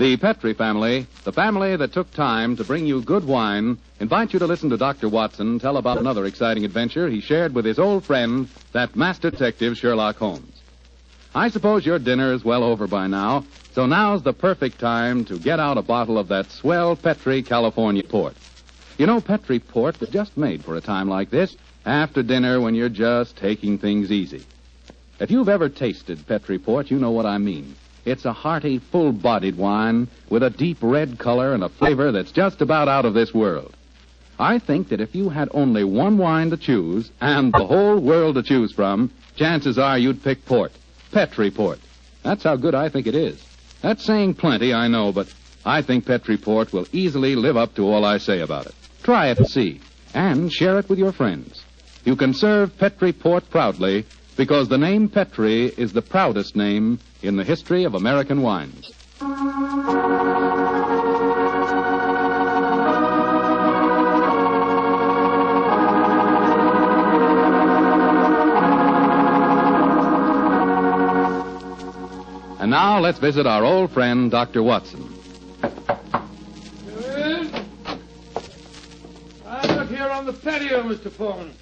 The Petri family, the family that took time to bring you good wine, invite you to listen to Dr. Watson tell about another exciting adventure he shared with his old friend, that master detective Sherlock Holmes. I suppose your dinner is well over by now, so now's the perfect time to get out a bottle of that swell Petri California port. You know, Petri port was just made for a time like this, after dinner when you're just taking things easy. If you've ever tasted Petri port, you know what I mean. It's a hearty, full bodied wine with a deep red color and a flavor that's just about out of this world. I think that if you had only one wine to choose and the whole world to choose from, chances are you'd pick port. Petri port. That's how good I think it is. That's saying plenty, I know, but I think Petri port will easily live up to all I say about it. Try it and see, and share it with your friends. You can serve Petri port proudly because the name Petri is the proudest name in the history of American wines. And now let's visit our old friend, Dr. Watson. I'm here on the patio, Mr. Foreman.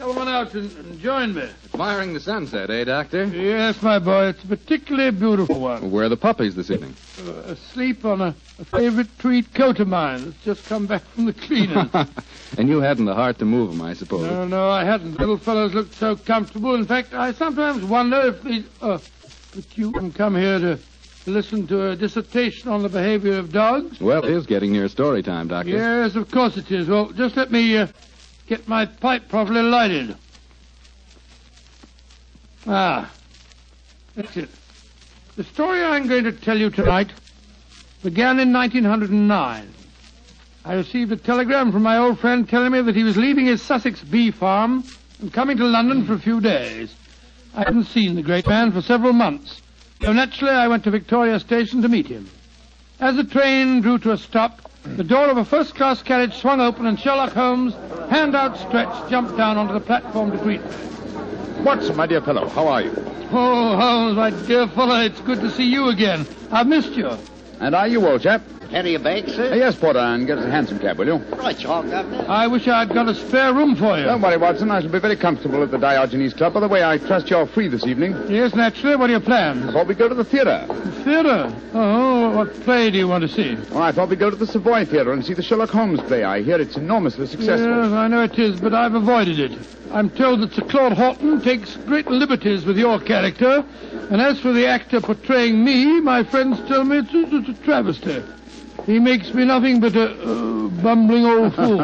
Come on out and, and join me. Admiring the sunset, eh, Doctor? Yes, my boy, it's a particularly beautiful one. Where are the puppies this evening? Uh, asleep on a, a favorite tweed coat of mine that's just come back from the cleaners. and you hadn't the heart to move them, I suppose. no, no, I hadn't. The Little fellows looked so comfortable. In fact, I sometimes wonder if these... Uh, but you can come here to listen to a dissertation on the behavior of dogs? Well, it is getting near story time, Doctor. Yes, of course it is. Well, just let me uh, get my pipe properly lighted. Ah, that's it. The story I'm going to tell you tonight began in 1909. I received a telegram from my old friend telling me that he was leaving his Sussex bee farm and coming to London for a few days. I hadn't seen the great man for several months, so naturally I went to Victoria Station to meet him. As the train drew to a stop, the door of a first-class carriage swung open and Sherlock Holmes, hand outstretched, jumped down onto the platform to greet me. Watson, my dear fellow, how are you? Oh, Holmes, my dear fellow, it's good to see you again. I've missed you. And are you, old chap? Plenty of bag, Uh, sir? yes, Porter, and get us a hansom cab, will you? Right, you all, Governor. I wish I'd got a spare room for you. Don't worry, Watson. I shall be very comfortable at the Diogenes Club. By the way, I trust you're free this evening. Yes, naturally. What are your I plans? thought we'd go to the theatre. The Theatre. Oh, what play do you want to see? Oh, I thought we'd go to the Savoy Theatre and see the Sherlock Holmes play. I hear it's enormously successful. Yes, I know it is, but I've avoided it. I'm told that Sir Claude Horton takes great liberties with your character, and as for the actor portraying me, my friends tell me it's a, it's a travesty. He makes me nothing but a uh, bumbling old fool.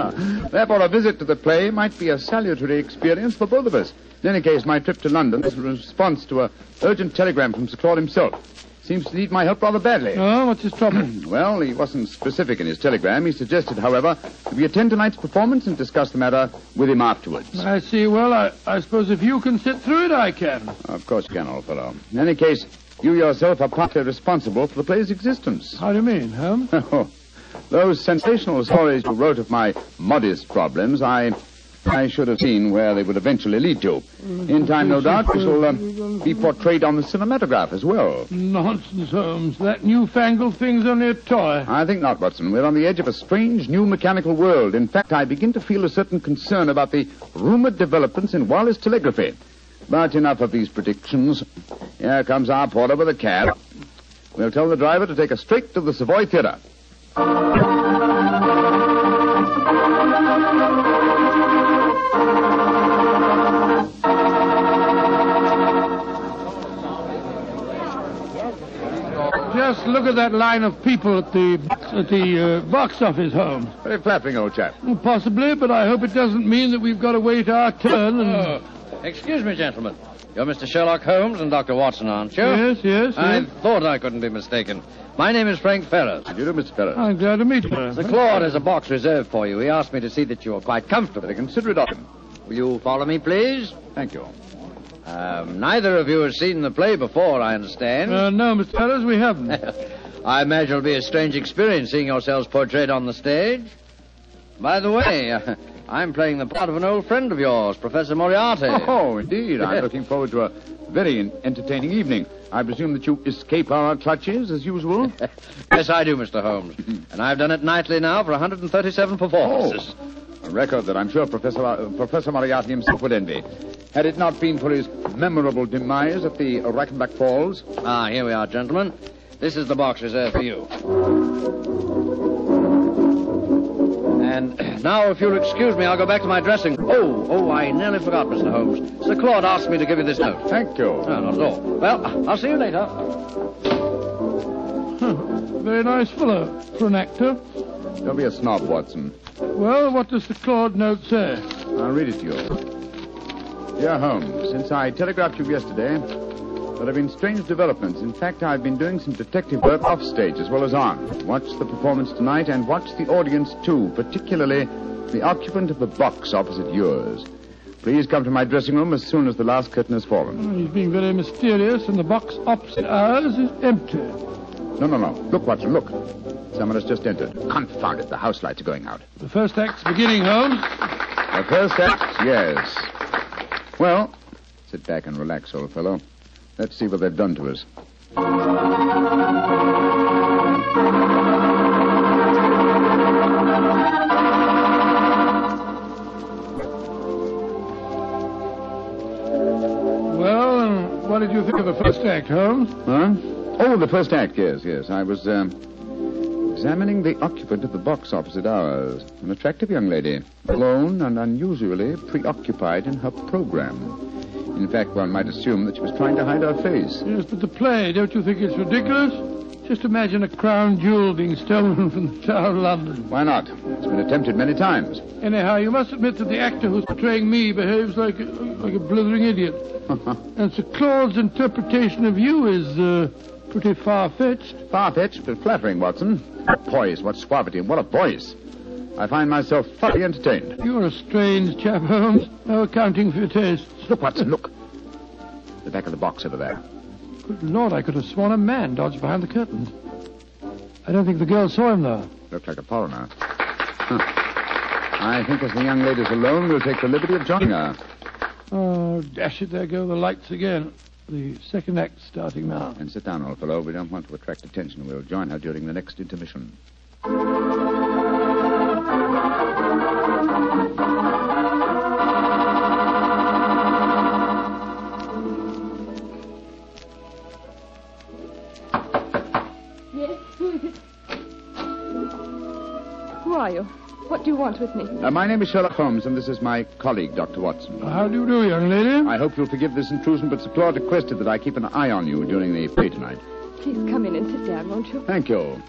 Therefore, a visit to the play might be a salutary experience for both of us. In any case, my trip to London is a response to a urgent telegram from Sir Claude himself. Seems to need my help rather badly. oh, what's his trouble? Well, he wasn't specific in his telegram. He suggested, however, that we attend tonight's performance and discuss the matter with him afterwards. I see. Well, I, I suppose if you can sit through it, I can. Of course you can, old fellow. In any case, you yourself are partly responsible for the play's existence. How do you mean, Holmes? Those sensational stories you wrote of my modest problems, I, I should have seen where they would eventually lead to. In time, no doubt, we shall um, be portrayed on the cinematograph as well. Nonsense, Holmes. That newfangled thing's only a toy. I think not, Watson. We're on the edge of a strange new mechanical world. In fact, I begin to feel a certain concern about the rumored developments in wireless telegraphy. But enough of these predictions. Here comes our porter with a cab. We'll tell the driver to take us straight to the Savoy Theatre. Just look at that line of people at the at the uh, box office, Holmes. Very flattering, old chap. Possibly, but I hope it doesn't mean that we've got to wait our turn. And Oh, Excuse me, gentlemen. You're Mr. Sherlock Holmes and Dr. Watson, aren't you? Yes, yes, I yes. thought I couldn't be mistaken. My name is Frank Ferris. How do you do, Mr. Ferris? I'm glad to meet you. Sir Claude has a box reserved for you. He asked me to see that you are quite comfortable. Very considerate of him. Will you follow me, please? Thank you. Um, neither of you has seen the play before, I understand. Uh, no, Mr. Ferris, we haven't. I imagine it'll be a strange experience seeing yourselves portrayed on the stage. By the way, uh, I'm playing the part of an old friend of yours, Professor Moriarty. Oh, indeed. I'm looking forward to a very entertaining evening. I presume that you escape our clutches as usual? yes, I do, Mr. Holmes. and I've done it nightly now for 137 performances. Oh. A record that I'm sure Professor, uh, Professor Moriarty himself would envy. Had it not been for his memorable demise at the Reichenbach Falls. Ah, here we are, gentlemen. This is the box reserved for you. And now, if you'll excuse me, I'll go back to my dressing. Oh, oh, I nearly forgot, Mr. Holmes. Sir Claude asked me to give you this note. Thank you. No, not at all. Well, I'll see you later. Hmm. Very nice fellow for an actor. Don't be a snob, Watson. Well, what does the Claude note say? I'll read it to you. Dear Holmes, since I telegraphed you yesterday, there have been strange developments. In fact, I've been doing some detective work off stage as well as on. Watch the performance tonight and watch the audience too, particularly the occupant of the box opposite yours. Please come to my dressing room as soon as the last curtain has fallen. Oh, he's being very mysterious, and the box opposite ours is empty. No, no, no. Look, Watson, look. Someone has just entered. Confound it, the house lights are going out. The first act's beginning, Holmes. The first act, yes. Well, sit back and relax, old fellow. Let's see what they've done to us. Well, and what did you think of the first act, Holmes? Huh? Oh, the first act, yes, yes. I was um, examining the occupant of the box opposite ours. An attractive young lady, alone and unusually preoccupied in her program. In fact, one might assume that she was trying to hide her face. Yes, but the play, don't you think it's ridiculous? Just imagine a crown jewel being stolen from the Tower of London. Why not? It's been attempted many times. Anyhow, you must admit that the actor who's portraying me behaves like a, like a blithering idiot. and Sir Claude's interpretation of you is uh, pretty far-fetched. Far-fetched, but flattering, Watson. What poise, what suavity, what a voice. I find myself thoroughly entertained. You're a strange chap, Holmes. No accounting for your tastes. Look, Watson, look. The back of the box over there. Good Lord, I could have sworn a man dodged behind the curtains. I don't think the girl saw him, though. Looked like a foreigner. Huh. I think as the young lady's alone, we'll take the liberty of joining her. Oh, dash it, there go the lights again. The second act starting now. And sit down, old fellow. We don't want to attract attention. We'll join her during the next intermission. Do you want with me? Uh, my name is Sherlock Holmes, and this is my colleague, Dr. Watson. How do you do, young lady? I hope you'll forgive this intrusion, but Sir Claude requested that I keep an eye on you during the play tonight. Please come in and sit down, won't you? Thank you.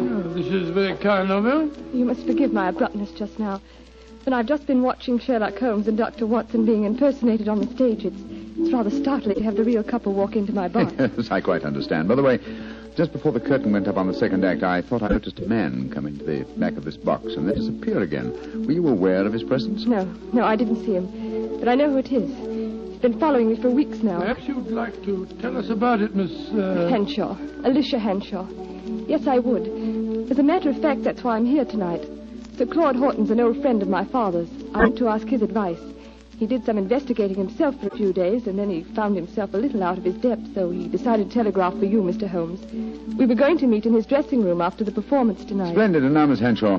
Oh, this is very kind of you. You must forgive my abruptness just now. But I've just been watching Sherlock Holmes and Dr. Watson being impersonated on the stage. It's, it's rather startling to have the real couple walk into my bar. yes, I quite understand. By the way, just before the curtain went up on the second act, I thought I noticed a man come into the back of this box and then disappear again. Were you aware of his presence? no, no, I didn't see him. But I know who it is. He's been following me for weeks now. Perhaps you'd like to tell us about it, Miss. Uh... Henshaw. Alicia Henshaw. Yes, I would. As a matter of fact, that's why I'm here tonight. Sir Claude Horton's an old friend of my father's. I want to ask his advice. He did some investigating himself for a few days, and then he found himself a little out of his depth, so he decided to telegraph for you, Mr. Holmes. We were going to meet in his dressing room after the performance tonight. Splendid. And now, Miss Henshaw,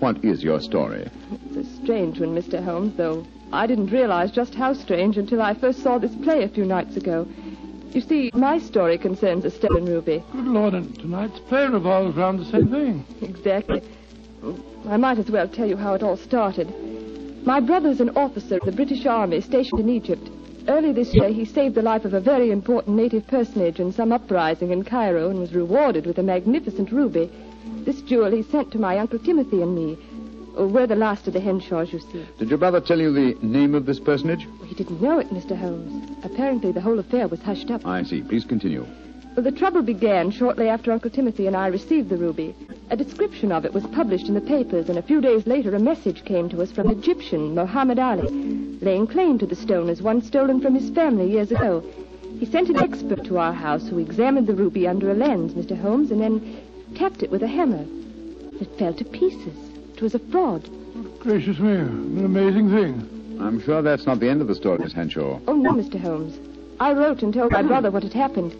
what is your story? It's a strange one, Mr. Holmes, though I didn't realize just how strange until I first saw this play a few nights ago. You see, my story concerns a stolen ruby. Good Lord, and tonight's play revolves around the same thing. Exactly. I might as well tell you how it all started. My brother's an officer of the British Army stationed in Egypt. Early this year, he saved the life of a very important native personage in some uprising in Cairo and was rewarded with a magnificent ruby. This jewel he sent to my Uncle Timothy and me. Oh, we're the last of the Henshaws, you see. Did your brother tell you the name of this personage? He didn't know it, Mr. Holmes. Apparently, the whole affair was hushed up. I see. Please continue. Well, the trouble began shortly after Uncle Timothy and I received the ruby. A description of it was published in the papers, and a few days later a message came to us from Egyptian Mohammed Ali, laying claim to the stone as one stolen from his family years ago. He sent an expert to our house who examined the ruby under a lens, Mr. Holmes, and then tapped it with a hammer. It fell to pieces. It was a fraud. Gracious me, an amazing thing. I'm sure that's not the end of the story, Miss Henshaw. Oh, no, Mr. Holmes. I wrote and told my brother what had happened.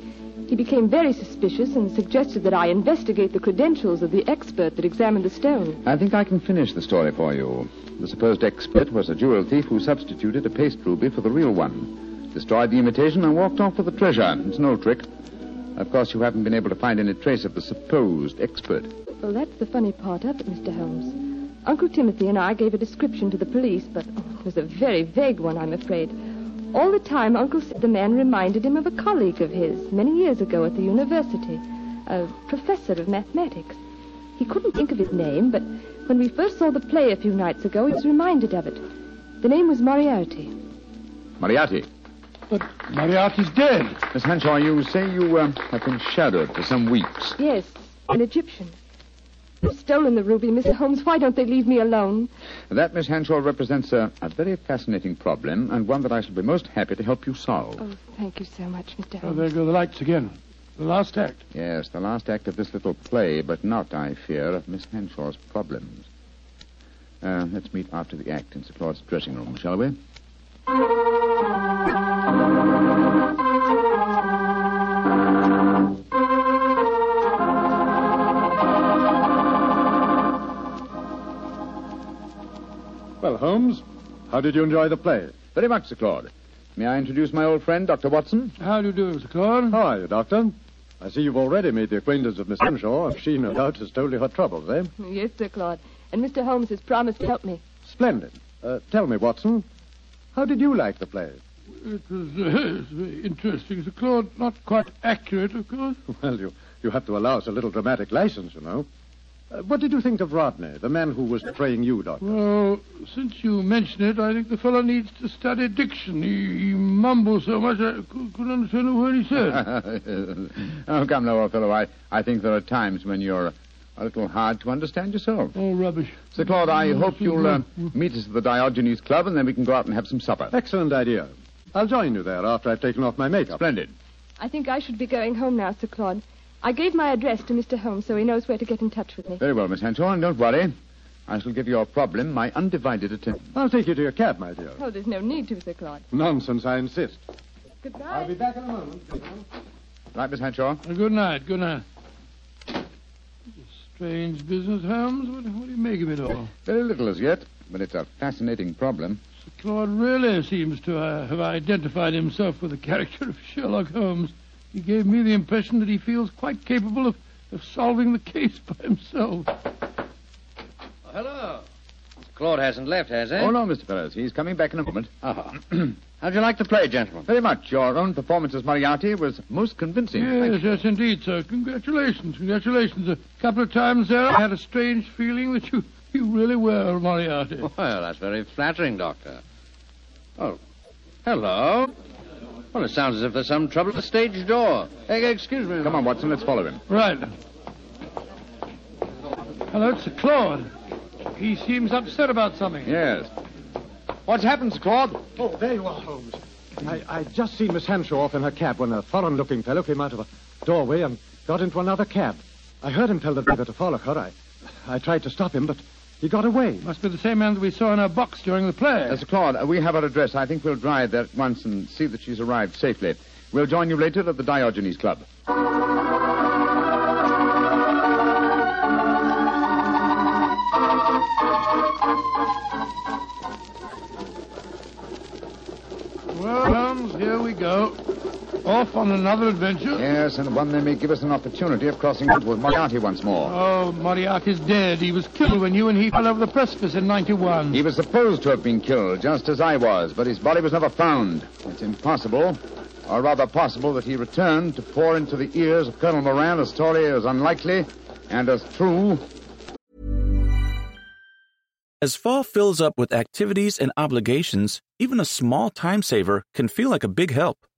He became very suspicious and suggested that I investigate the credentials of the expert that examined the stone. I think I can finish the story for you. The supposed expert was a jewel thief who substituted a paste ruby for the real one, destroyed the imitation, and walked off with the treasure. It's an old trick. Of course, you haven't been able to find any trace of the supposed expert. Well, that's the funny part of it, Mr. Holmes. Uncle Timothy and I gave a description to the police, but oh, it was a very vague one, I'm afraid. All the time, Uncle said the man reminded him of a colleague of his many years ago at the university, a professor of mathematics. He couldn't think of his name, but when we first saw the play a few nights ago, he was reminded of it. The name was Moriarty. Moriarty. But Moriarty's dead. Miss Henshaw, you say you uh, have been shadowed for some weeks. Yes, an Egyptian. They've stolen the ruby, Mr. Holmes. Why don't they leave me alone? That, Miss Henshaw, represents a, a very fascinating problem and one that I shall be most happy to help you solve. Oh, thank you so much, Mr. Oh, Holmes. there go the lights again. The last act. Yes, the last act of this little play, but not, I fear, of Miss Henshaw's problems. Uh, let's meet after the act in Sir Claude's dressing room, shall we? Holmes, how did you enjoy the play? Very much, Sir Claude. May I introduce my old friend, Dr. Watson? How do you do, Mr. Claude? How are you, Doctor? I see you've already made the acquaintance of Miss Henshaw, and she, no doubt, has told you her troubles, eh? Yes, Sir Claude. And Mr. Holmes has promised to help me. Splendid. Uh, tell me, Watson, how did you like the play? It was uh, very interesting, Sir Claude. Not quite accurate, of course. Well, you, you have to allow us a little dramatic license, you know. Uh, what did you think of Rodney, the man who was betraying you, Doctor? Well, since you mention it, I think the fellow needs to study diction. He, he mumbles so much I couldn't understand a word he said. oh, come now, old fellow. I, I think there are times when you're a little hard to understand yourself. oh, rubbish. Sir Claude, I Yes, hope Sir you'll uh, meet us at the Diogenes Club, and then we can go out and have some supper. Excellent idea. I'll join you there after I've taken off my makeup. Splendid. I think I should be going home now, Sir Claude. I gave my address to Mr. Holmes so he knows where to get in touch with me. Very well, Miss Henshaw, and don't worry. I shall give your problem my undivided attention. I'll take you to your cab, my dear. Oh, there's no need to, Sir Claude. Nonsense, I insist. Goodbye. I'll be back in a moment. Right, Miss Henshaw? Uh, good night, good night. Strange business, Holmes. What, what do you make of it all? Very little as yet, but it's a fascinating problem. Sir Claude really seems to uh, have identified himself with the character of Sherlock Holmes. He gave me the impression that he feels quite capable of, of solving the case by himself. Oh, hello. Claude hasn't left, has he? Oh, no, Mr. Ferris. He's coming back in a moment. Oh. How'd you like the play, gentlemen? Very much. Your own performance as Moriarty was most convincing. Yes, yes, indeed, sir. Congratulations, congratulations. A couple of times there, I had a strange feeling that you, you really were Moriarty. Well, that's very flattering, Doctor. Oh, hello. Well, it sounds as if there's some trouble at the stage door. Hey, excuse me. Come on, Watson. Let's follow him. Right. Hello, it's Sir Claude. He seems upset about something. Yes. What's happened, Sir Claude? Oh, there you are, Holmes. I, I just seen Miss Henshaw off in her cab when a foreign-looking fellow came out of a doorway and got into another cab. I heard him tell the driver to follow her. I, I tried to stop him, but he got away. Must be the same man that we saw in our box during the play. Mr. Claude, uh, we have her address. I think we'll drive there at once and see that she's arrived safely. We'll join you later at the Diogenes Club. Well, Holmes, here we go. Off on another adventure. Yes, and one that may give us an opportunity of crossing with Moriarty once more. Oh, Moriarty's dead. He was killed when you and he fell over the precipice in 91. He was supposed to have been killed, just as I was, but his body was never found. It's impossible, or rather possible, that he returned to pour into the ears of Colonel Moran a story as unlikely and as true As fall fills up with activities and obligations, even a small time saver can feel like a big help.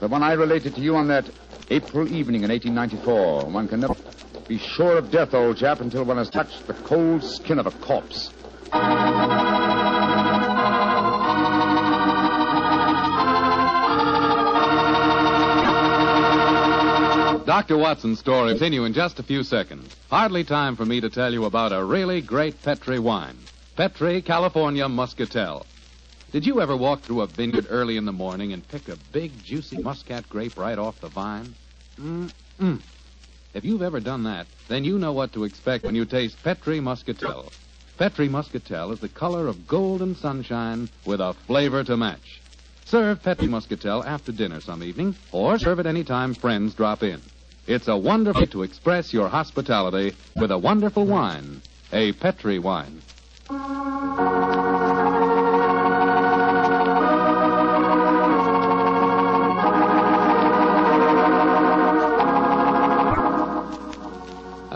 The one I related to you on that April evening in 1894. One can never be sure of death, old chap, until one has touched the cold skin of a corpse. Dr. Watson's story will continue in just a few seconds. Hardly time for me to tell you about a really great Petri wine. Petri California Muscatel. Did you ever walk through a vineyard early in the morning and pick a big, juicy muscat grape right off the vine? Mm-mm. If you've ever done that, then you know what to expect when you taste Petri Muscatel. Petri Muscatel is the color of golden sunshine with a flavor to match. Serve Petri Muscatel after dinner some evening, or serve it any time friends drop in. It's a wonderful way to express your hospitality with a wonderful wine, a Petri wine.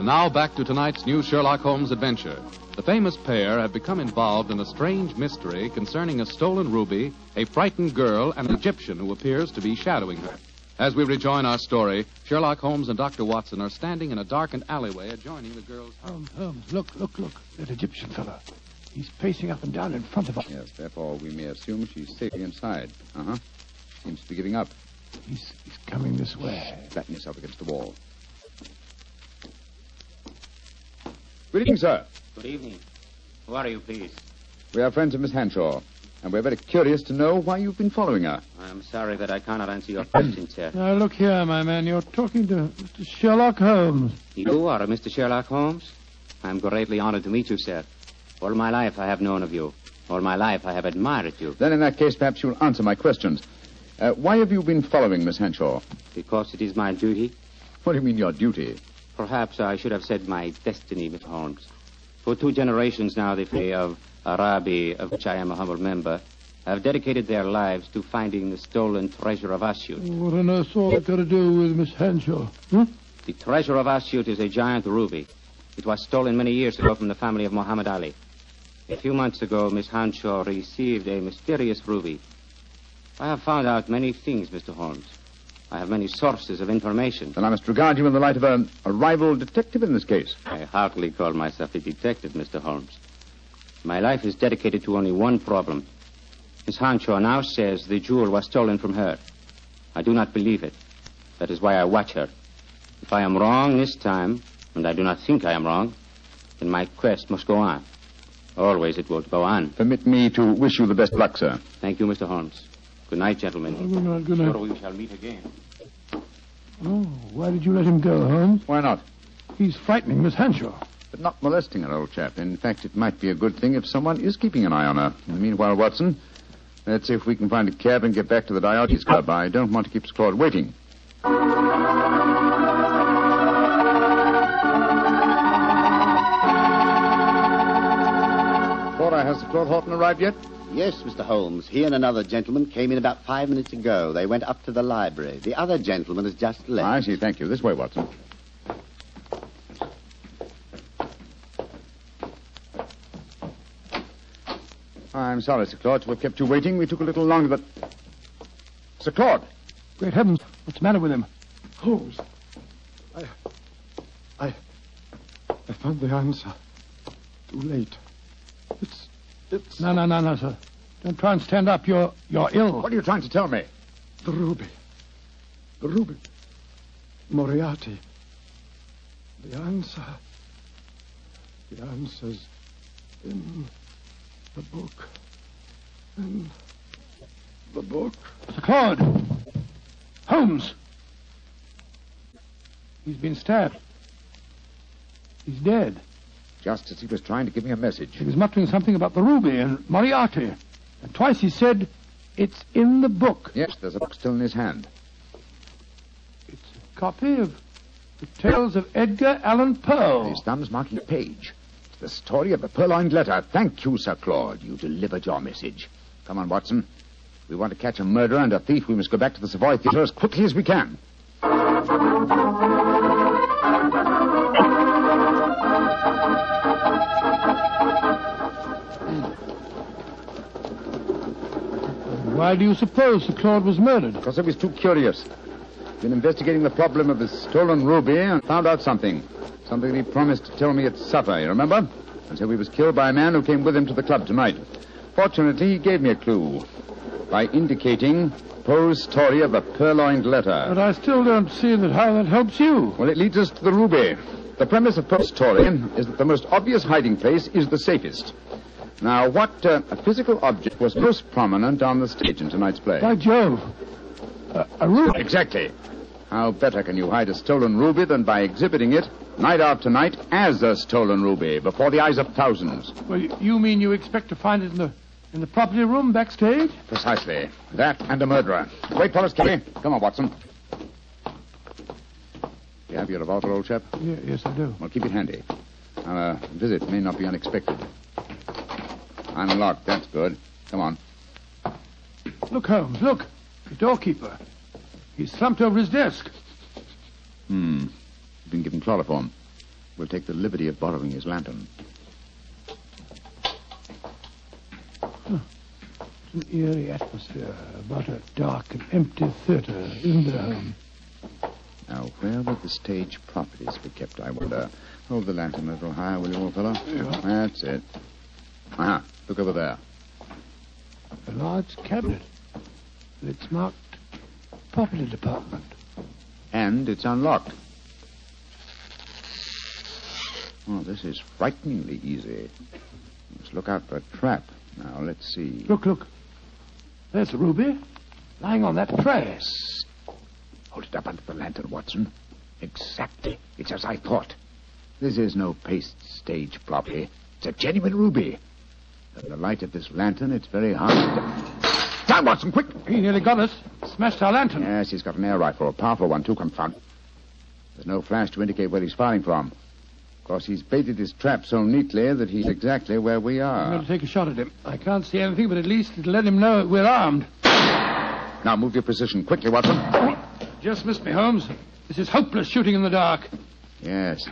Now back to tonight's new Sherlock Holmes adventure. The famous pair have become involved in a strange mystery concerning a stolen ruby, a frightened girl, and an Egyptian who appears to be shadowing her. As we rejoin our story, Sherlock Holmes and Dr. Watson are standing in a darkened alleyway adjoining the girl's house. Holmes, Holmes, look, look, look. That Egyptian fellow. He's pacing up and down in front of us. Yes, therefore we may assume she's safely inside. Uh-huh. Seems to be giving up. He's, he's coming this way. Flatten yourself against the wall. Good evening, sir. Good evening. Who are you, please? We are friends of Miss Henshaw, and we're very curious to know why you've been following her. I'm sorry that I cannot answer your question, sir. Now, look here, my man. You're talking to Mr. Sherlock Holmes. You are Mr. Sherlock Holmes? I'm greatly honored to meet you, sir. All my life I have known of you. All my life I have admired you. Then, in that case, perhaps you'll answer my questions. Uh, why have you been following Miss Henshaw? Because it is my duty. What do you mean, your duty? Perhaps I should have said my destiny, Mr. Holmes. For two generations now, the family of Arabi, of which I am a humble member, have dedicated their lives to finding the stolen treasure of Asyut. What on earth's all that got to do with Miss Henshaw? Hmm? The treasure of Asyut is a giant ruby. It was stolen many years ago from the family of Muhammad Ali. A few months ago, Miss Henshaw received a mysterious ruby. I have found out many things, Mr. Holmes. I have many sources of information. Then I must regard you in the light of a, a rival detective in this case. I hardly call myself a detective, Mr. Holmes. My life is dedicated to only one problem. Miss Henshaw now says the jewel was stolen from her. I do not believe it. That is why I watch her. If I am wrong this time, and I do not think I am wrong, then my quest must go on. Always it will go on. Permit me to wish you the best luck, sir. Thank you, Mr. Holmes. Good night, gentlemen. Good night, good night. Sure we shall meet again. Oh, why did you let him go, Holmes? Why not? He's frightening Miss Henshaw. But not molesting her, old chap. In fact, it might be a good thing if someone is keeping an eye on her. In the meanwhile, Watson, let's see if we can find a cab and get back to the Diogenes Club. Uh, I don't want to keep Sir Claude waiting. Has Sir Claude Horton arrived yet? Yes, Mr. Holmes. He and another gentleman came in about five minutes ago. They went up to the library. The other gentleman has just left. I see. Thank you. This way, Watson. I'm sorry, Sir Claude, to have kept you waiting. We took a little longer, but. Sir Claude! Great heavens, what's the matter with him? Holmes. I. I. I found the answer. Too late. It's. No, no, no, no, sir. Don't try and stand up. You're you're ill. What are you trying to tell me? The ruby. The ruby. Moriarty. The answer. The answer's in the book. In the book. Sir Claude. Holmes. He's been stabbed. He's dead. Just as he was trying to give me a message. He was muttering something about the ruby and Moriarty. And twice he said, it's in the book. Yes, there's a book still in his hand. It's a copy of the Tales of Edgar Allan Poe. His thumb's marking a page. It's the story of the purloined letter. Thank you, Sir Claude. You delivered your message. Come on, Watson. If we want to catch a murderer and a thief, we must go back to the Savoy Theatre as quickly as we can. Why do you suppose Sir Claude was murdered? Because I was too curious. Been investigating the problem of the stolen ruby and found out something. Something he promised to tell me at supper, you remember? And so he was killed by a man who came with him to the club tonight. Fortunately, he gave me a clue by indicating Poe's story of the purloined letter. But I still don't see that how that helps you. Well, it leads us to the ruby. The premise of Poe's story is that the most obvious hiding place is the safest. Now, what uh, physical object was most prominent on the stage in tonight's play? By Jove. A, a ruby. Exactly. How better can you hide a stolen ruby than by exhibiting it night after night as a stolen ruby before the eyes of thousands? Well, you mean you expect to find it in the in the property room backstage? Precisely. That and a murderer. Wait, fellas, Kelly. Come on, Watson. You have your revolver, old chap? Yeah, yes, I do. Well, keep it handy. Our uh, visit may not be unexpected. Unlocked. That's good. Come on. Look, Holmes, look. The doorkeeper. He's slumped over his desk. Hmm. He's been given chloroform. We'll take the liberty of borrowing his lantern. It's an eerie atmosphere about a dark and empty theater, isn't there, Holmes? Now, where would the stage properties be kept, I wonder? Hold the lantern a little higher, will you, old fellow? Yeah. That's it. Ah, look over there. A large cabinet. And It's marked property department. And it's unlocked. Oh, this is frighteningly easy. Let's look out for a trap. Now, let's see. Look, look. There's the ruby, lying on that tray. Hold it up under the lantern, Watson. Exactly. It's as I thought. This is no paste stage property. It's a genuine ruby. In the light of this lantern, it's very hard to... Down, Watson, quick! He nearly got us. Smashed our lantern. Yes, he's got an air rifle, a powerful one, too, confound. There's no flash to indicate where he's firing from. Of course, he's baited his trap so neatly that he's exactly where we are. I'm going to take a shot at him. I can't see anything, but at least it'll let him know we're armed. Now, move your position quickly, Watson. Just missed me, Holmes. This is hopeless shooting in the dark. Yes.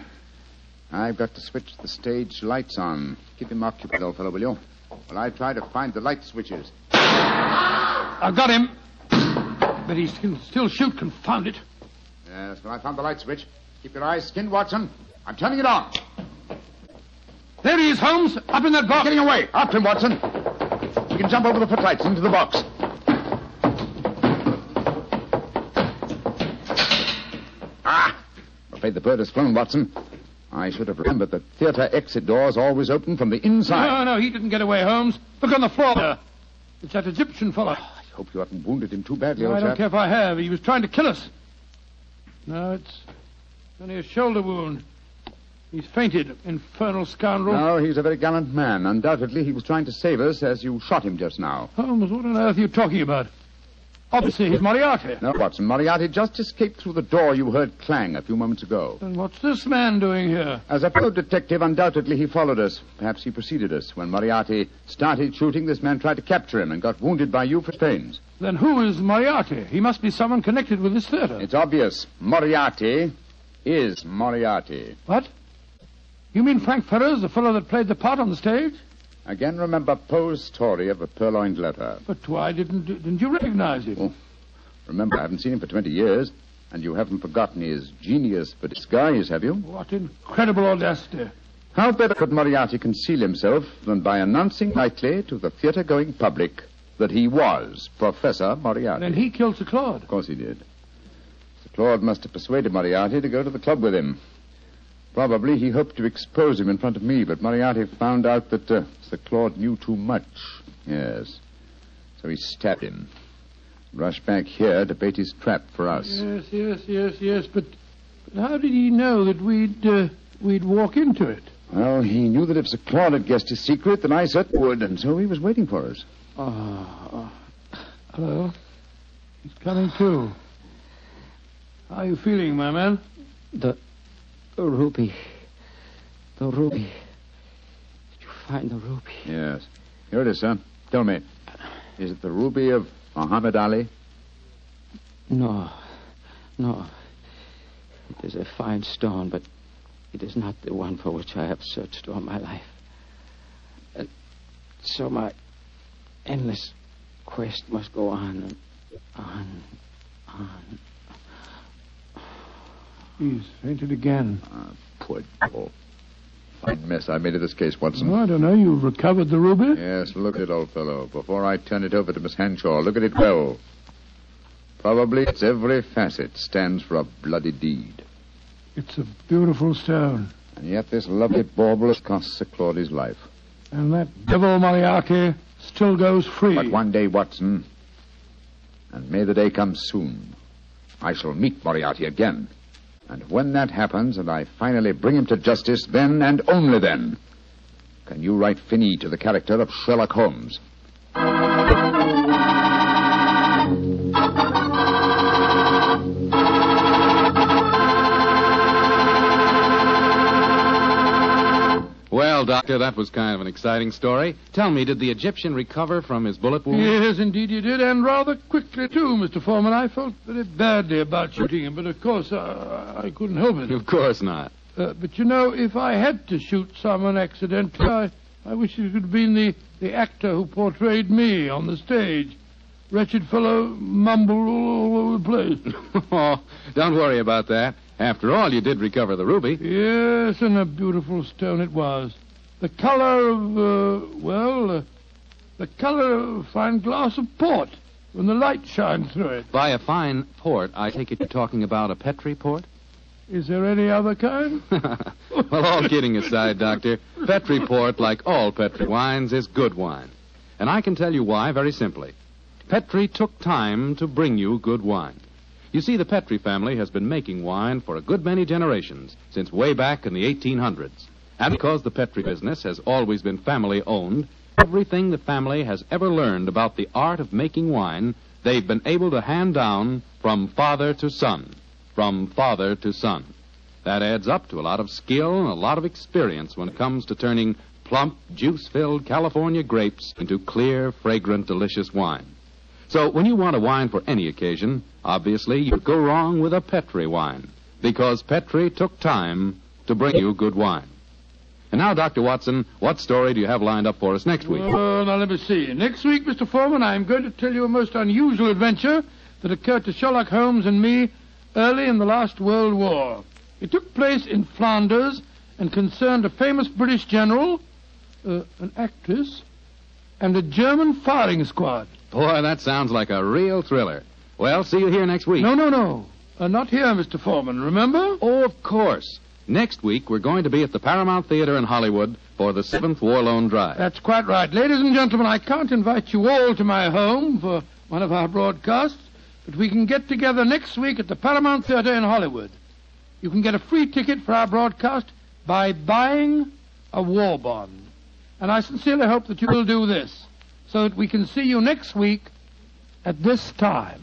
I've got to switch the stage lights on. Keep him occupied, old fellow, will you? While I try to find the light switches. I've got him. But he can still shoot, confound it. Yes, well, I found the light switch. Keep your eyes skinned, Watson. I'm turning it on. There he is, Holmes, up in that box. Getting away. After him, Watson. You can jump over the footlights into the box. Ah! I'm afraid the bird has flown, Watson. I should have remembered that theater exit doors always open from the inside. No, no, he didn't get away, Holmes. Look on the floor there. It's that Egyptian fellow. Ah, I hope you haven't wounded him too badly, No, old I don't chap. care if I have. He was trying to kill us. No, it's only a shoulder wound. He's fainted, infernal scoundrel. No, he's a very gallant man. Undoubtedly, he was trying to save us as you shot him just now. Holmes, what on earth are you talking about? Obviously, he's Moriarty. No, Watson, Moriarty just escaped through the door you heard clang a few moments ago. Then what's this man doing here? As a fellow detective, undoubtedly he followed us. Perhaps he preceded us. When Moriarty started shooting, this man tried to capture him and got wounded by you for pains. Then who is Moriarty? He must be someone connected with this theater. It's obvious. Moriarty is Moriarty. What? You mean Frank Ferris, the fellow that played the part on the stage? Again, remember Poe's story of the purloined letter. But why didn't didn't you recognize him? Oh. Remember, I haven't seen him for 20 years, and you haven't forgotten his genius for disguise, have you? What incredible audacity. How better could Moriarty conceal himself than by announcing nightly to the theater going public that he was Professor Moriarty? Then he killed Sir Claude. Of course he did. Sir Claude must have persuaded Moriarty to go to the club with him. Probably he hoped to expose him in front of me, but Moriarty found out that uh, Sir Claude knew too much. Yes. So he stabbed him. Rushed back here to bait his trap for us. Yes, yes, yes, yes. But, but how did he know that we'd uh, we'd walk into it? Well, he knew that if Sir Claude had guessed his secret, then I certainly would, and so he was waiting for us. Ah, hello. He's coming too. How are you feeling, my man? The, the ruby. The ruby. Did you find the ruby? Yes. Here it is, son. Tell me. Is it the ruby of Muhammad Ali? No. No. It is a fine stone, but it is not the one for which I have searched all my life. And so my endless quest must go on and on, on. He's fainted again. Ah, poor devil. Fine mess I made of this case, Watson. Oh, I don't know. You've recovered the ruby? Yes, look at it, old fellow. Before I turn it over to Miss Henshaw, look at it well. Probably its every facet stands for a bloody deed. It's a beautiful stone. And yet this lovely bauble has cost Sir Claude life. And that devil Moriarty still goes free. But one day, Watson, and may the day come soon, I shall meet Moriarty again. And when that happens and I finally bring him to justice, then and only then can you write finis to the character of Sherlock Holmes. Doctor, that was kind of an exciting story. Tell me, did the Egyptian recover from his bullet wound? Yes, indeed you did, and rather quickly, too, Mr. Foreman. I felt very badly about shooting him, but of course I, I couldn't help it. Of course not. Uh, but you know, if I had to shoot someone accidentally, I, I wish it could have been the, the actor who portrayed me on the stage. Wretched fellow mumbled all over the place. oh, don't worry about that. After all, you did recover the ruby. yes, and a beautiful stone it was. The color of, uh, well, uh, the color of a fine glass of port when the light shines through it. By a fine port, I take it you're talking about a Petri port? Is there any other kind? well, all kidding aside, Doctor, Petri port, like all Petri wines, is good wine. And I can tell you why very simply. Petri took time to bring you good wine. You see, the Petri family has been making wine for a good many generations, since way back in the 1800s. And because the Petri business has always been family owned, everything the family has ever learned about the art of making wine, they've been able to hand down from father to son. From father to son. That adds up to a lot of skill and a lot of experience when it comes to turning plump, juice filled California grapes into clear, fragrant, delicious wine. So when you want a wine for any occasion, obviously you'd go wrong with a Petri wine, because Petri took time to bring you good wine. And now, Dr. Watson, what story do you have lined up for us next week? Well, now let me see. Next week, Mr. Foreman, I'm going to tell you a most unusual adventure that occurred to Sherlock Holmes and me early in the last World War. It took place in Flanders and concerned a famous British general, uh, an actress, and a German firing squad. Boy, that sounds like a real thriller. Well, see you here next week. No, no, no. Uh, not here, Mr. Foreman, remember? Oh, of course. Next week, we're going to be at the Paramount Theater in Hollywood for the seventh War Loan Drive. That's quite right. Ladies and gentlemen, I can't invite you all to my home for one of our broadcasts, but we can get together next week at the Paramount Theater in Hollywood. You can get a free ticket for our broadcast by buying a war bond. And I sincerely hope that you will do this so that we can see you next week at this time.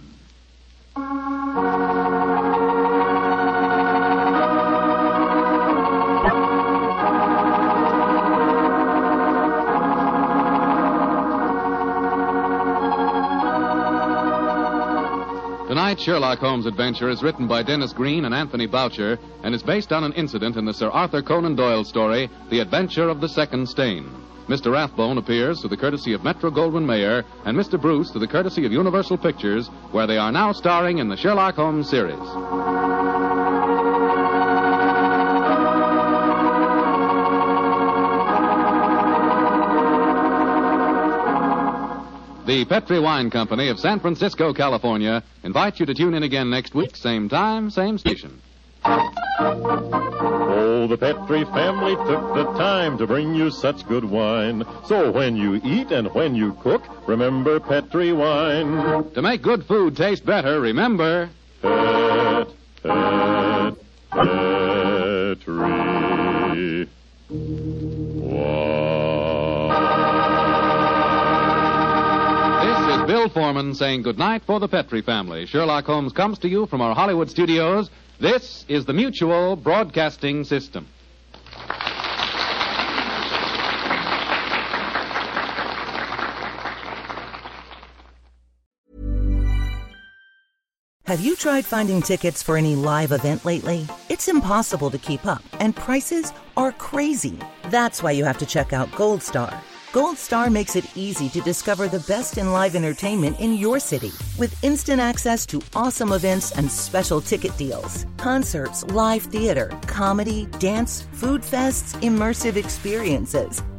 Tonight's Sherlock Holmes adventure is written by Denis Green and Anthony Boucher and is based on an incident in the Sir Arthur Conan Doyle story, The Adventure of the Second Stain. Mr. Rathbone appears through the courtesy of Metro Goldwyn Mayer and Mr. Bruce through the courtesy of Universal Pictures, where they are now starring in the Sherlock Holmes series. The Petri Wine Company of San Francisco, California, invites you to tune in again next week, same time, same station. Oh, the Petri family took the time to bring you such good wine. So when you eat and when you cook, remember Petri wine. To make good food taste better, remember. Pet, pet, Foreman saying goodnight for the Petri family. Sherlock Holmes comes to you from our Hollywood studios. This is the Mutual Broadcasting System. Have you tried finding tickets for any live event lately? It's impossible to keep up, and prices are crazy. That's why you have to check out Goldstar. Goldstar makes it easy to discover the best in live entertainment in your city with instant access to awesome events and special ticket deals. Concerts, live theater, comedy, dance, food fests, immersive experiences.